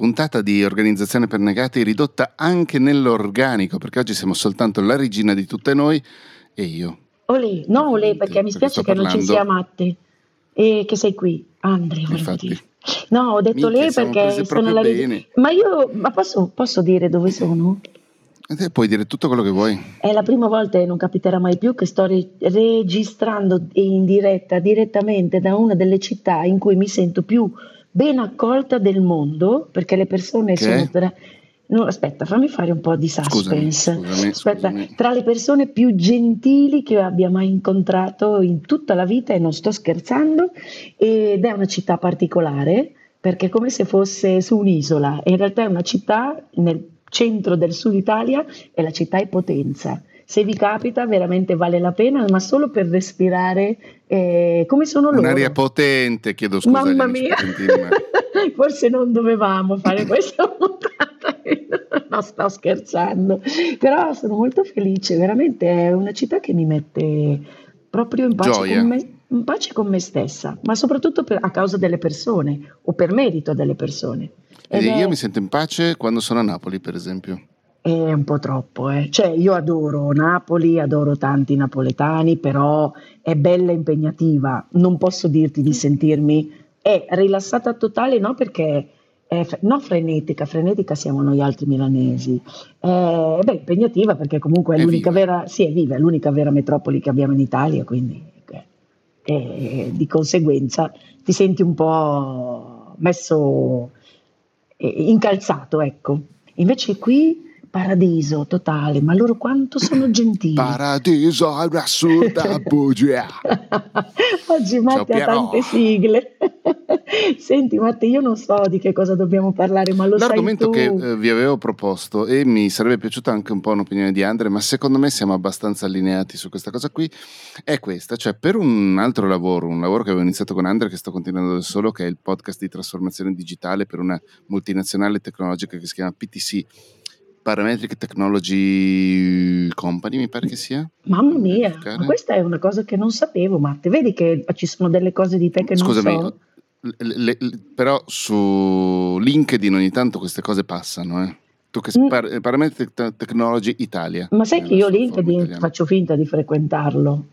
puntata di organizzazione per negati ridotta anche nell'organico, perché oggi siamo soltanto la regina di tutte noi e io. Olè, no Olè, perché mi spiace che non ci sia Matte e che sei qui. Andrea, dire. No, ho detto lei perché sono la regina. Ma io, ma posso, posso dire dove sono? E puoi dire tutto quello che vuoi. È la prima volta e non capiterà mai più che sto re- registrando in diretta, direttamente da una delle città in cui mi sento più ben accolta del mondo, perché le persone che? sono... Tra... No, aspetta, fammi fare un po' di suspense. Scusami, scusami, aspetta, scusami. tra le persone più gentili che abbia mai incontrato in tutta la vita, e non sto scherzando, ed è una città particolare, perché è come se fosse su un'isola, in realtà è una città nel centro del sud Italia, e la città è Potenza se vi capita veramente vale la pena, ma solo per respirare eh, come sono loro. Un'aria potente, chiedo scusa. Mamma mia, forse non dovevamo fare questa puntata, no sto scherzando, però sono molto felice, veramente è una città che mi mette proprio in pace, con me, in pace con me, stessa, ma soprattutto per, a causa delle persone o per merito delle persone. Ed io è... mi sento in pace quando sono a Napoli, per esempio. È un po' troppo, eh. Cioè, io adoro Napoli, adoro tanti napoletani, però è bella e impegnativa. Non posso dirti di sentirmi è rilassata totale, no, perché è no frenetica, frenetica siamo noi altri milanesi. È beh, impegnativa perché comunque è, è l'unica viva. vera, sì, è viva, è l'unica vera metropoli che abbiamo in Italia, quindi eh, di conseguenza ti senti un po' messo eh, incalzato, ecco. Invece qui paradiso totale, ma loro quanto sono gentili. Paradiso è un'assurda bugia. Oggi Matti ha tante sigle. Senti Matti, io non so di che cosa dobbiamo parlare, ma lo L'argomento sai tu. che eh, vi avevo proposto e mi sarebbe piaciuta anche un po' un'opinione di Andre, ma secondo me siamo abbastanza allineati su questa cosa qui, è questa, cioè per un altro lavoro, un lavoro che avevo iniziato con Andre che sto continuando da solo, che è il podcast di trasformazione digitale per una multinazionale tecnologica che si chiama PTC Parametric Technology Company, mi pare che sia. Mamma mia, ma questa è una cosa che non sapevo, Matte. Vedi che ci sono delle cose di te che Scusami, non so. Le, le, però su LinkedIn ogni tanto queste cose passano, eh. Tu che mm. par- Parametric Technology Italia. Ma sai che io LinkedIn faccio finta di frequentarlo.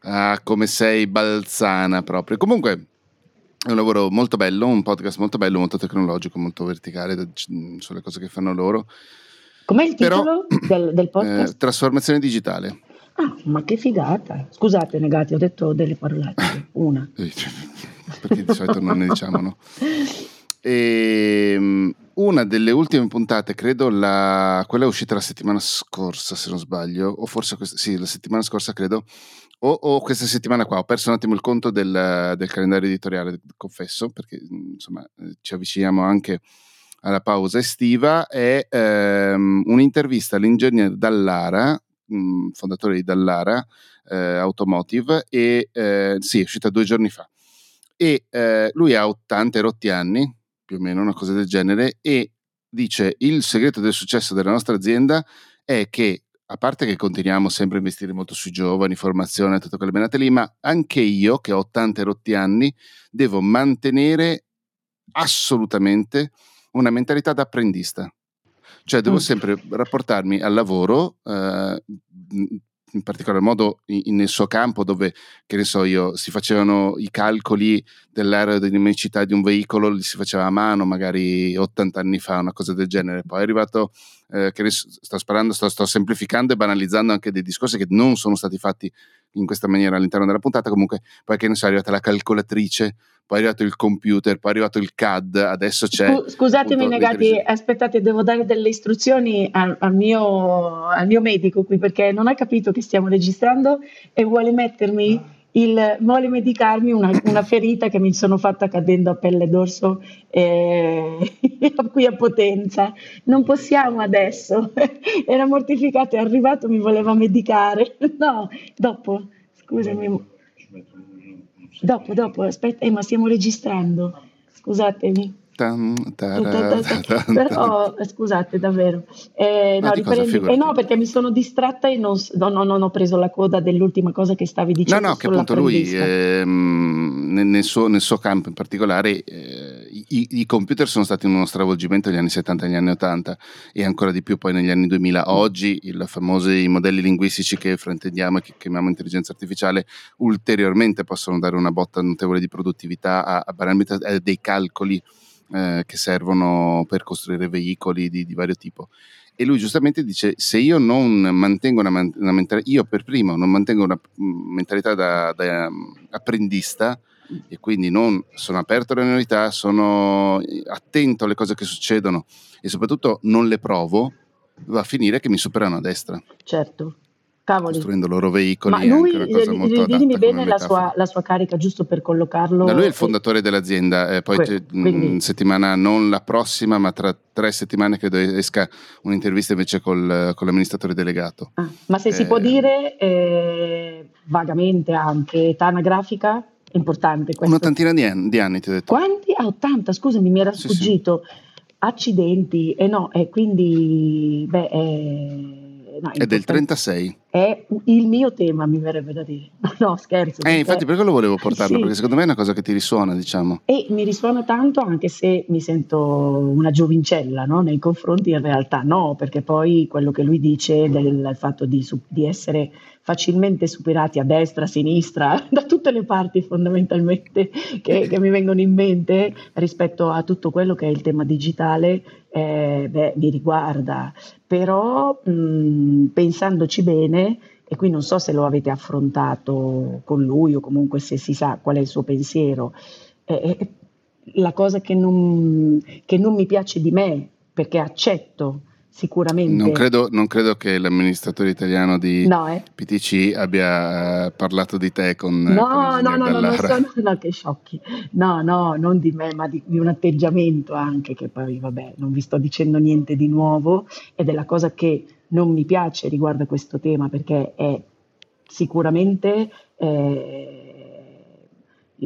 Ah, come sei balzana proprio. Comunque, è un lavoro molto bello, un podcast molto bello, molto tecnologico, molto verticale sulle cose che fanno loro. Com'è il titolo Però, del, del, podcast? Eh, trasformazione digitale. Ah, ma che figata. Scusate, negati, ho detto delle parolacce. Una. Perché di solito non ne diciamo, no? E, ehm, una delle ultime puntate, credo la, quella è uscita la settimana scorsa, se non sbaglio, o forse questa, sì, la settimana scorsa credo, o, o, questa settimana qua, ho perso un attimo il conto del, del calendario editoriale, confesso, perché insomma ci avviciniamo anche alla pausa estiva è ehm, un'intervista all'ingegner Dallara, mh, mm, fondatore di Dallara eh, Automotive, e eh, sì, è uscita due giorni fa. E eh, lui ha 80 rotti anni, più o meno una cosa del genere, e dice il segreto del successo della nostra azienda è che a parte che continuiamo sempre a investire molto sui giovani, formazione, tutte quelle benate lì, ma anche io che ho 80 rotti anni devo mantenere assolutamente una mentalità da apprendista. Cioè devo mm. sempre rapportarmi al lavoro, eh, in particolar modo in, nel suo campo dove, che ne so io, si facevano i calcoli dell'aerodinamicità di un veicolo, li si faceva a mano magari 80 anni fa, una cosa del genere. Poi è arrivato, eh, che ne so, sto sparando, sto, sto semplificando e banalizzando anche dei discorsi che non sono stati fatti in questa maniera all'interno della puntata, comunque poi che ne so, è arrivata la calcolatrice poi è arrivato il computer, poi è arrivato il CAD, adesso c'è... Scusatemi negati, aspettate, devo dare delle istruzioni al, al, mio, al, mio, medico qui perché non ha capito che stiamo registrando e vuole mettermi il, vuole medicarmi una, una ferita che mi sono fatta cadendo a pelle d'orso eh, qui a Potenza. Non possiamo adesso, era mortificato, è arrivato, mi voleva medicare. No, dopo, scusami. Dopo, dopo, aspetta, eh, ma stiamo registrando. Scusatemi. Però scusate, davvero. Eh, no, riprendi, eh, no, perché mi sono distratta e non, no, no, non, ho preso la coda dell'ultima cosa che stavi dicendo. No, no, che appunto lui ehm, nel, suo, nel, suo, campo in particolare eh, i, i, computer sono stati uno stravolgimento negli anni 70 e negli anni 80 e ancora di più poi negli anni 2000. Oggi i famosi modelli linguistici che fraintendiamo e che chiamiamo intelligenza artificiale ulteriormente possono dare una botta notevole di produttività a, a, a dei calcoli eh, che servono per costruire veicoli di, di, vario tipo. E lui giustamente dice: Se io non mantengo una, una mentalità, io per primo non mantengo una mm, mentalità da, da um, apprendista e quindi non sono aperto alle novità, sono attento alle cose che succedono e soprattutto non le provo, va a finire che mi superano a destra. Certo. Cavoli. costruendo loro veicoli. Ma lui, dimmi bene la sua, la sua, carica, giusto per collocarlo. Ma lui è il fondatore dell'azienda, eh, poi que- quindi... settimana, non la prossima, ma tra tre settimane credo esca un'intervista invece col, con l'amministratore delegato. Ah, ma se eh... si può dire eh, vagamente anche età anagrafica? Importante questo. Un'ottantina di anni, di anni, ti ho detto. Quanti? Ah, 80, scusami, mi era sfuggito. Sì, sì. Accidenti, e eh no, e quindi, beh, eh, no, è del 36. È il mio tema, mi verrebbe da dire. No, scherzo. Eh, infatti, per quello volevo portarlo, sì. perché secondo me è una cosa che ti risuona, diciamo. E mi risuona tanto, anche se mi sento una giovincella no? nei confronti, in realtà no, perché poi quello che lui dice del fatto di, di essere facilmente superati a destra, a sinistra, da tutte le parti fondamentalmente che, che mi vengono in mente rispetto a tutto quello che è il tema digitale, eh, beh, mi riguarda. Però mh, pensandoci bene, e qui non so se lo avete affrontato con lui o comunque se si sa qual è il suo pensiero, eh, eh la cosa che non, che non mi piace di me, perché accetto sicuramente. Non credo, non credo, che l'amministratore italiano di no, eh. PTC abbia uh, parlato di te con. No, con no, no, no, sono, no, che sciocchi. No, no, non di me, ma di, di, un atteggiamento anche, che poi, vabbè, non vi sto dicendo niente di nuovo, ed è la cosa che non mi piace riguardo a questo tema, perché è sicuramente eh,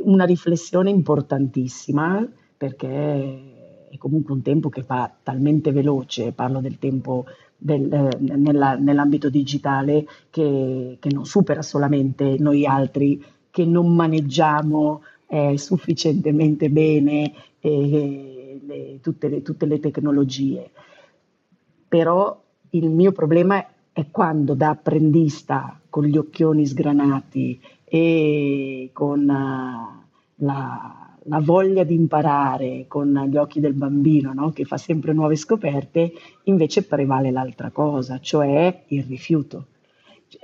una riflessione importantissima, perché è comunque un tempo che va talmente veloce, parlo del tempo del, eh, nella, nell'ambito digitale, che, che, non supera solamente noi altri che non maneggiamo eh, sufficientemente bene eh, le, tutte, le, tutte le tecnologie. Però il mio problema è quando da apprendista con gli occhioni sgranati e con uh, la la voglia di imparare con gli occhi del bambino, no? che fa sempre nuove scoperte, invece prevale l'altra cosa, cioè il rifiuto,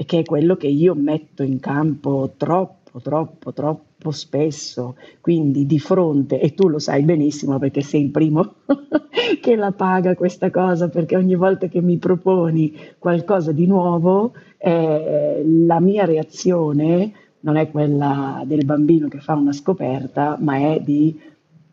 che è quello che io metto in campo troppo, troppo, troppo spesso. Quindi di fronte, e tu lo sai benissimo perché sei il primo che la paga questa cosa, perché ogni volta che mi proponi qualcosa di nuovo, eh, la mia reazione non è quella del bambino che fa una scoperta, ma è di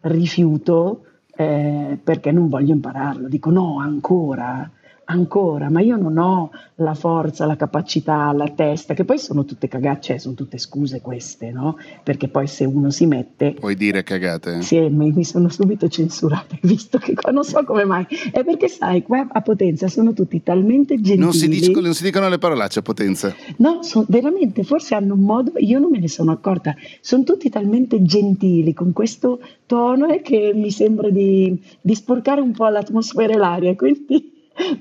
rifiuto eh, perché non voglio impararlo. Dico no, ancora ancora, ma io non ho la forza, la capacità, la testa, che poi sono tutte cagate, cioè sono tutte scuse queste, no? Perché poi se uno si mette... Puoi dire cagate? Sì, mi, sono subito censurate, visto che qua non so come mai. È perché sai, qua a Potenza sono tutti talmente gentili... Non si, dic- non si dicono le parolacce a Potenza? No, so, veramente, forse hanno un modo, io non me ne sono accorta, sono tutti talmente gentili con questo tono che mi sembra di, di sporcare un po' l'atmosfera e l'aria, quindi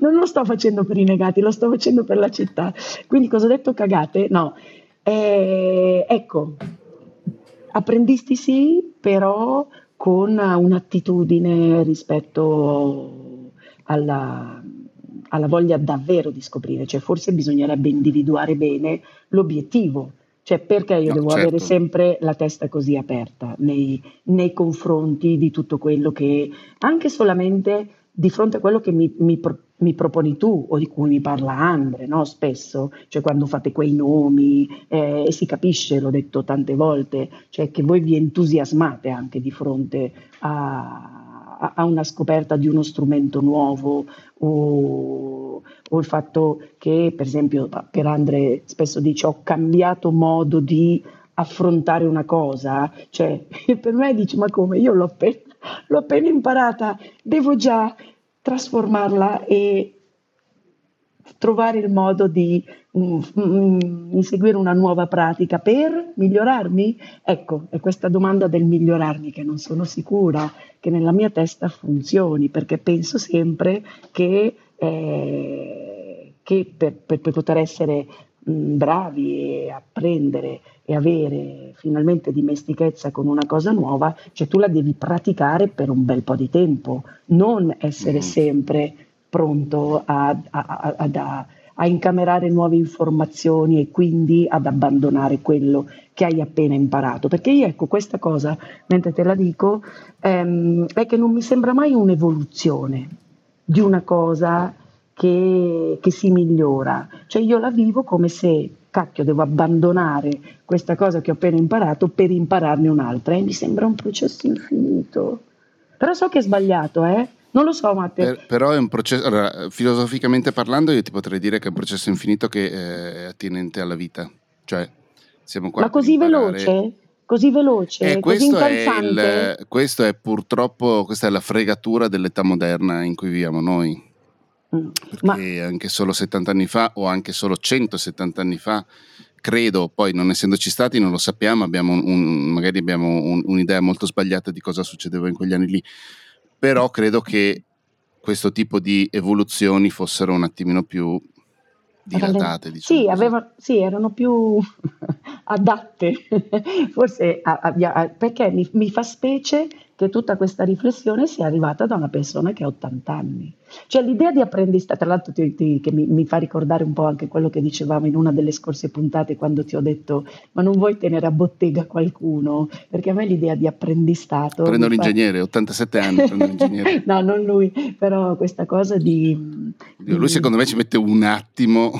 non lo sto facendo per i negati, lo sto facendo per la città. Quindi cosa ho detto? Cagate? No. Eh, ecco, apprendisti sì, però con un'attitudine rispetto alla, alla voglia davvero di scoprire, cioè forse bisognerebbe individuare bene l'obiettivo, cioè perché io no, devo certo. avere sempre la testa così aperta nei, nei, confronti di tutto quello che, anche solamente di fronte a quello che mi, mi, mi, proponi tu o di cui mi parla Andre, no? spesso, cioè quando fate quei nomi eh, e si capisce, l'ho detto tante volte, cioè che voi vi entusiasmate anche di fronte a, a, una scoperta di uno strumento nuovo o, o, il fatto che, per esempio, per Andre spesso dice ho cambiato modo di affrontare una cosa, cioè per me dici ma come io l'ho appena l'ho appena imparata, devo già trasformarla e trovare il modo di mm, mm, inseguire una nuova pratica per migliorarmi? Ecco, è questa domanda del migliorarmi che non sono sicura che nella mia testa funzioni, perché penso sempre che, eh, che per, per, poter essere bravi e apprendere e avere finalmente dimestichezza con una cosa nuova, cioè tu la devi praticare per un bel po' di tempo, non essere mm. sempre pronto a, a, a, a, incamerare nuove informazioni e quindi ad abbandonare quello che hai appena imparato. Perché io ecco questa cosa, mentre te la dico, ehm, è che non mi sembra mai un'evoluzione di una cosa che, che si migliora. Cioè io la vivo come se cacchio, devo abbandonare questa cosa che ho appena imparato per impararne un'altra e mi sembra un processo infinito. Però so che è sbagliato, eh? Non lo so, Matteo. Per, però è un processo, allora, filosoficamente parlando, io ti potrei dire che è un processo infinito che eh, è attinente alla vita. Cioè, siamo qua. Ma così veloce? Così veloce, eh, così incalzante? È il, questo è purtroppo, questa è la fregatura dell'età moderna in cui viviamo noi. Mm. Perché Ma... anche solo 70 anni fa o anche solo 170 anni fa credo, poi non essendoci stati non lo sappiamo, abbiamo un, magari abbiamo un, un'idea molto sbagliata di cosa succedeva in quegli anni lì, però credo che questo tipo di evoluzioni fossero un attimino più dilatate. Diciamo sì, aveva, sì, erano più adatte, forse a, a, perché mi, mi, fa specie che tutta questa riflessione sia arrivata da una persona che ha 80 anni. Cioè l'idea di apprendistato, tra l'altro ti, ti, che mi, mi, fa ricordare un po' anche quello che dicevamo in una delle scorse puntate quando ti ho detto ma non vuoi tenere a bottega qualcuno? Perché a me l'idea di apprendistato... Prendo l'ingegnere, fa... 87 anni, prendo l'ingegnere. no, non lui, però questa cosa di... Dio, lui secondo me ci mette un attimo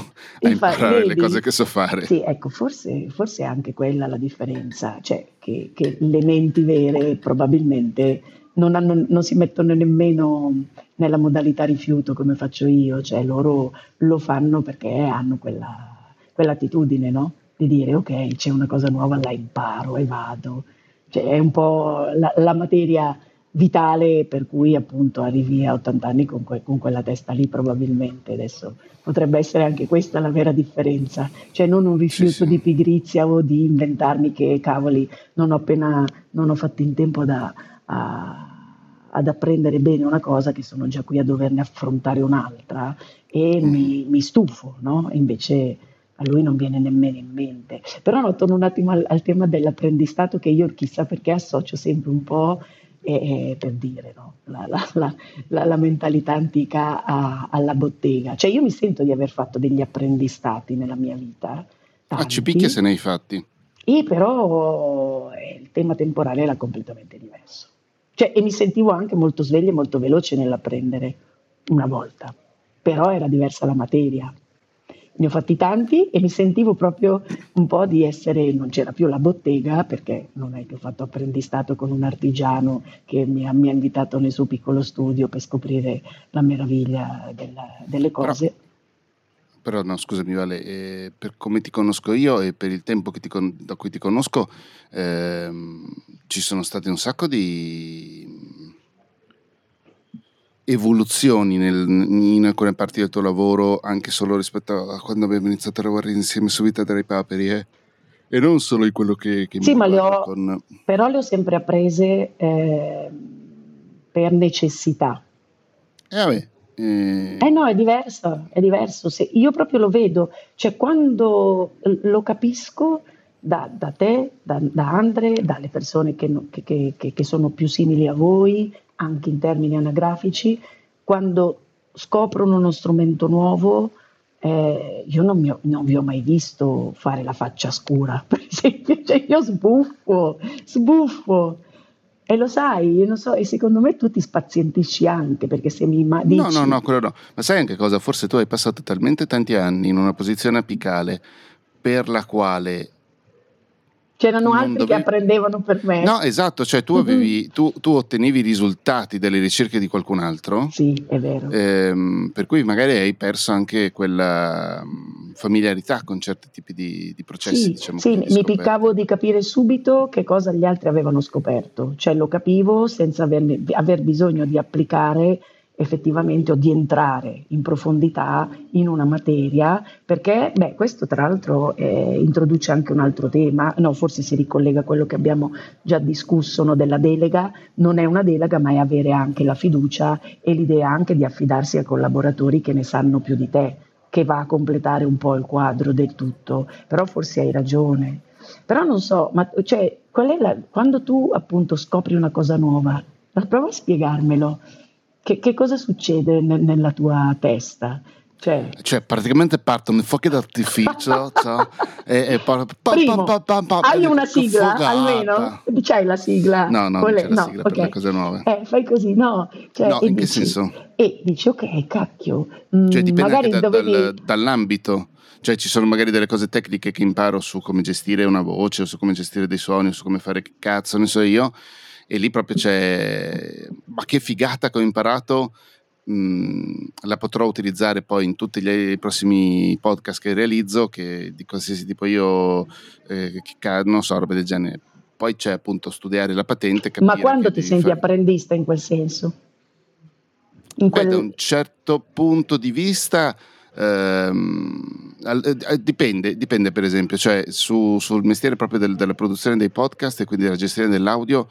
a Infa, imparare vedi, le cose che so fare. Sì, ecco, forse, forse è anche quella la differenza, cioè che, che le menti vere probabilmente non, hanno, non, si mettono nemmeno nella modalità rifiuto come faccio io, cioè loro lo fanno perché hanno quella, quell'attitudine, no? Di dire ok, c'è una cosa nuova, la imparo e vado. Cioè, è un po' la, la materia vitale per cui appunto arrivi a 80 anni con, que- con, quella testa lì probabilmente adesso potrebbe essere anche questa la vera differenza cioè non un rifiuto sì, sì. di pigrizia o di inventarmi che cavoli non ho appena non ho fatto in tempo da, a, ad apprendere bene una cosa che sono già qui a doverne affrontare un'altra e mm. mi, mi, stufo no? invece a lui non viene nemmeno in mente però no, torno un attimo al, al tema dell'apprendistato che io chissà perché associo sempre un po' e, per dire no? la, la, la, la, mentalità antica a, alla bottega. Cioè io mi sento di aver fatto degli apprendistati nella mia vita. Tanti, ah, ci picchia se ne hai fatti. E però eh, il tema temporale era completamente diverso. Cioè, e mi sentivo anche molto sveglia e molto veloce nell'apprendere una volta, però era diversa la materia ne ho fatti tanti e mi sentivo proprio un po' di essere, non c'era più la bottega perché non è che ho fatto apprendistato con un artigiano che mi ha, mi ha invitato nel suo piccolo studio per scoprire la meraviglia della, delle cose. Però, però no, scusami Vale, eh, per come ti conosco io e per il tempo con- da cui ti conosco ehm, ci sono state un sacco di evoluzioni nel, in alcune parti del tuo lavoro, anche solo rispetto a quando abbiamo iniziato a lavorare insieme su Vita dei Paperi, eh? e non solo in quello che, che sì, mi ma le ho, con... però le ho sempre apprese eh, per necessità. Eh, vabbè, eh... eh no, è diverso, è diverso. Se io proprio lo vedo, cioè quando lo capisco da, da te, da, da, Andre, dalle persone che, che, che, che, sono più simili a voi, anche in termini anagrafici, quando scoprono uno strumento nuovo, eh, io non, ho, non, vi ho mai visto fare la faccia scura, per esempio, cioè io sbuffo, sbuffo. E lo sai, non so, e secondo me tu ti spazientisci anche perché se mi ma- dici... No, no, no, quello no. Ma sai anche cosa? Forse tu hai passato talmente tanti anni in una posizione apicale per la quale C'erano altri dovevi... che apprendevano per me. No, esatto, cioè tu, avevi, mm-hmm. tu, tu, ottenevi i risultati delle ricerche di qualcun altro. Sì, è vero. Ehm, per cui magari hai perso anche quella mm, familiarità con certi tipi di, di processi. Sì, diciamo, sì mi piccavo di capire subito che cosa gli altri avevano scoperto, cioè lo capivo senza aver, aver bisogno di applicare effettivamente o di entrare in profondità in una materia, perché beh, questo tra l'altro eh, introduce anche un altro tema, no, forse si ricollega a quello che abbiamo già discusso no, della delega, non è una delega ma è avere anche la fiducia e l'idea anche di affidarsi a collaboratori che ne sanno più di te, che va a completare un po' il quadro del tutto, però forse hai ragione. Però non so, ma cioè, la, quando tu appunto scopri una cosa nuova, prova a spiegarmelo che, che cosa succede ne, nella tua testa? Cioè, cioè, praticamente partono i fuochi d'artificio cioè, e, e poi Primo, pa, pa, pa, hai una sigla fugata. almeno? C'hai la sigla? No, no, non c'è la sigla okay. per le cose nuove. Eh, fai così, no? Cioè, no, in dici, che senso? E dici, ok, cacchio. Mh, cioè, dipende magari da, dovevi... dal, dall'ambito. Cioè, ci sono magari delle cose tecniche che imparo su come gestire una voce, o su come gestire dei suoni, o su come fare che cazzo, ne so io e lì proprio c'è, ma che figata che ho imparato, mh, la potrò utilizzare poi in tutti gli prossimi podcast che realizzo, che di qualsiasi tipo io, eh, che, non so, roba del genere. Poi c'è appunto studiare la patente. Ma quando ti senti fare... apprendista in quel senso? In quel... Beh, da un certo punto di vista... Ehm, eh, dipende, dipende per esempio, cioè su, sul mestiere proprio del, della produzione dei podcast e quindi della gestione dell'audio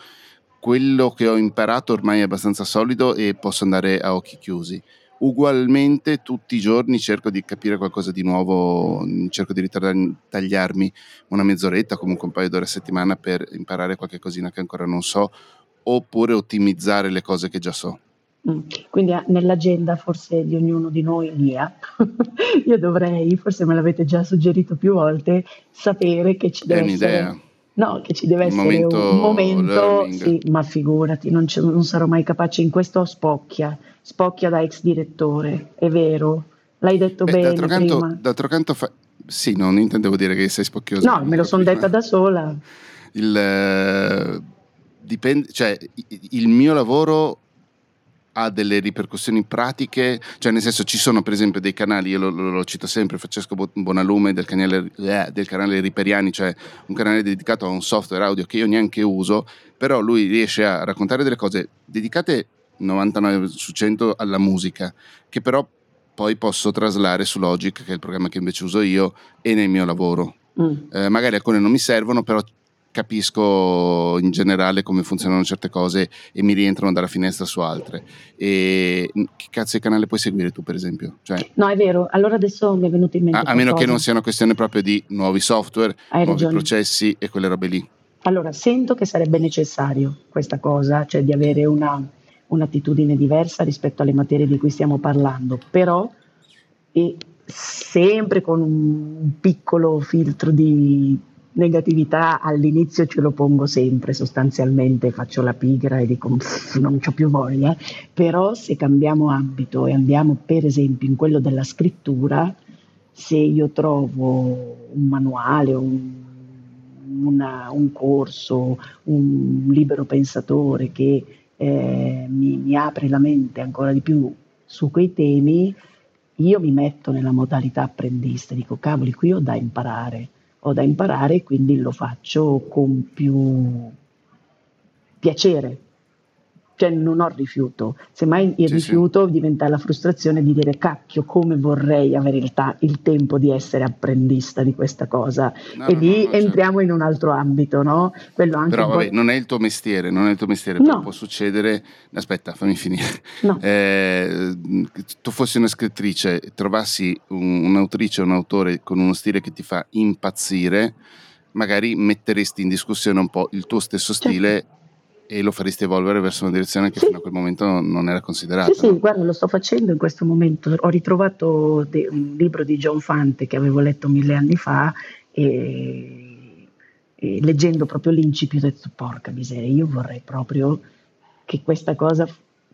quello che ho imparato ormai è abbastanza solido e posso andare a occhi chiusi. Ugualmente tutti i giorni cerco di capire qualcosa di nuovo, cerco di ritagliarmi una mezz'oretta, comunque un paio d'ore a settimana per imparare qualche cosina che ancora non so, oppure ottimizzare le cose che già so. Mm. Quindi ah, nell'agenda forse di ognuno di noi mia, io dovrei, forse me l'avete già suggerito più volte, sapere che ci deve essere No, che ci deve essere momento un momento, sì, ma figurati, non, non, sarò mai capace in questo spocchia, spocchia da ex direttore, è vero, l'hai detto Beh, bene d'altro canto, d'altro canto fa... sì, non intendevo dire che sei spocchioso. No, me lo sono detta da sola. Il, eh, dipende, cioè, il mio lavoro ha delle ripercussioni pratiche, cioè nel senso ci sono per esempio dei canali, io lo, lo, lo cito sempre, Francesco Bonalume del canale, eh, del canale Riperiani, cioè un canale dedicato a un software audio che io neanche uso, però lui riesce a raccontare delle cose dedicate 99 su 100 alla musica, che però poi posso traslare su Logic, che è il programma che invece uso io, e nel mio lavoro. Mm. Eh, magari alcune non mi servono, però capisco in generale come funzionano certe cose e mi rientrano dalla finestra su altre. E che cazzo di canale puoi seguire tu, per esempio? Cioè, no, è vero. Allora adesso mi è venuto in mente. A, a meno che non sia una questione proprio di nuovi software, Hai nuovi ragione. processi e quelle robe lì. Allora, sento che sarebbe necessario questa cosa, cioè di avere una, un'attitudine diversa rispetto alle materie di cui stiamo parlando, però e sempre con un piccolo filtro di negatività all'inizio ce lo pongo sempre, sostanzialmente faccio la pigra e dico non ho più voglia, però se cambiamo ambito e andiamo per esempio in quello della scrittura, se io trovo un manuale, un, una, un corso, un libero pensatore che eh, mi, mi apre la mente ancora di più su quei temi, io mi metto nella modalità apprendista, dico cavoli, qui ho da imparare ho da imparare quindi lo faccio con più piacere, cioè non ho rifiuto, semmai il sì, rifiuto sì. diventa la frustrazione di dire cacchio come vorrei avere il, ta- il tempo di essere apprendista di questa cosa no, e no, lì no, entriamo certo. in un altro ambito, no? Quello anche Però vabbè, non è il tuo mestiere, non è il tuo mestiere, no. può succedere, aspetta fammi finire, eh, tu fossi una scrittrice, trovassi un, un'autrice o un autore con uno stile che ti fa impazzire, magari metteresti in discussione un po' il tuo stesso stile certo e lo faresti evolvere verso una direzione che sì. fino a quel momento non era considerata. Sì, sì, guarda, lo sto facendo in questo momento. Ho ritrovato de- un libro di John Fante che avevo letto mille anni fa e, e leggendo proprio l'incipit ho detto porca miseria, io vorrei proprio che questa cosa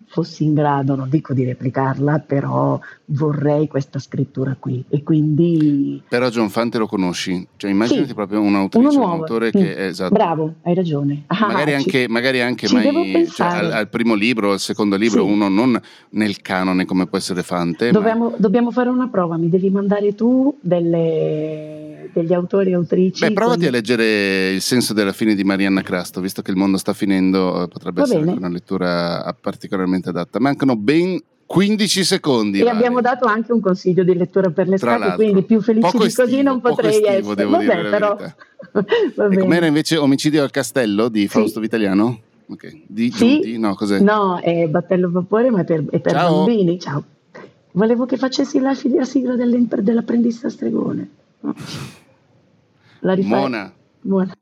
fossi in grado, non dico di replicarla, però vorrei questa scrittura qui. E quindi... Però John Fante lo conosci? Cioè immaginati sì, proprio un'autrice, un autore che mm. è esatto. Bravo, hai ragione. Ah, magari, anche, magari anche mai, cioè, al, al, primo libro, al secondo libro, sì. uno non nel canone come può essere Fante. Dobbiamo, ma... dobbiamo fare una prova, mi devi mandare tu delle, degli autori e autrici. Beh, provati con... a leggere Il senso della fine di Marianna Crasto, visto che il mondo sta finendo, potrebbe Va essere una lettura particolarmente adatta. Mancano ben 15 secondi. E vale. abbiamo dato anche un consiglio di lettura per l'estate, quindi più felice poco di estivo, così non potrei estivo, essere. Devo Vabbè, dire però... e com'era invece Omicidio al Castello di Fausto sì. Vitaliano? Ok, di sì. Giunti? No, cos'è? No, è Battello Vapore, ma è per, è per bambini. Ciao. Volevo che facessi la, la sigla dell'apprendista stregone. Larify. Mona. Mona.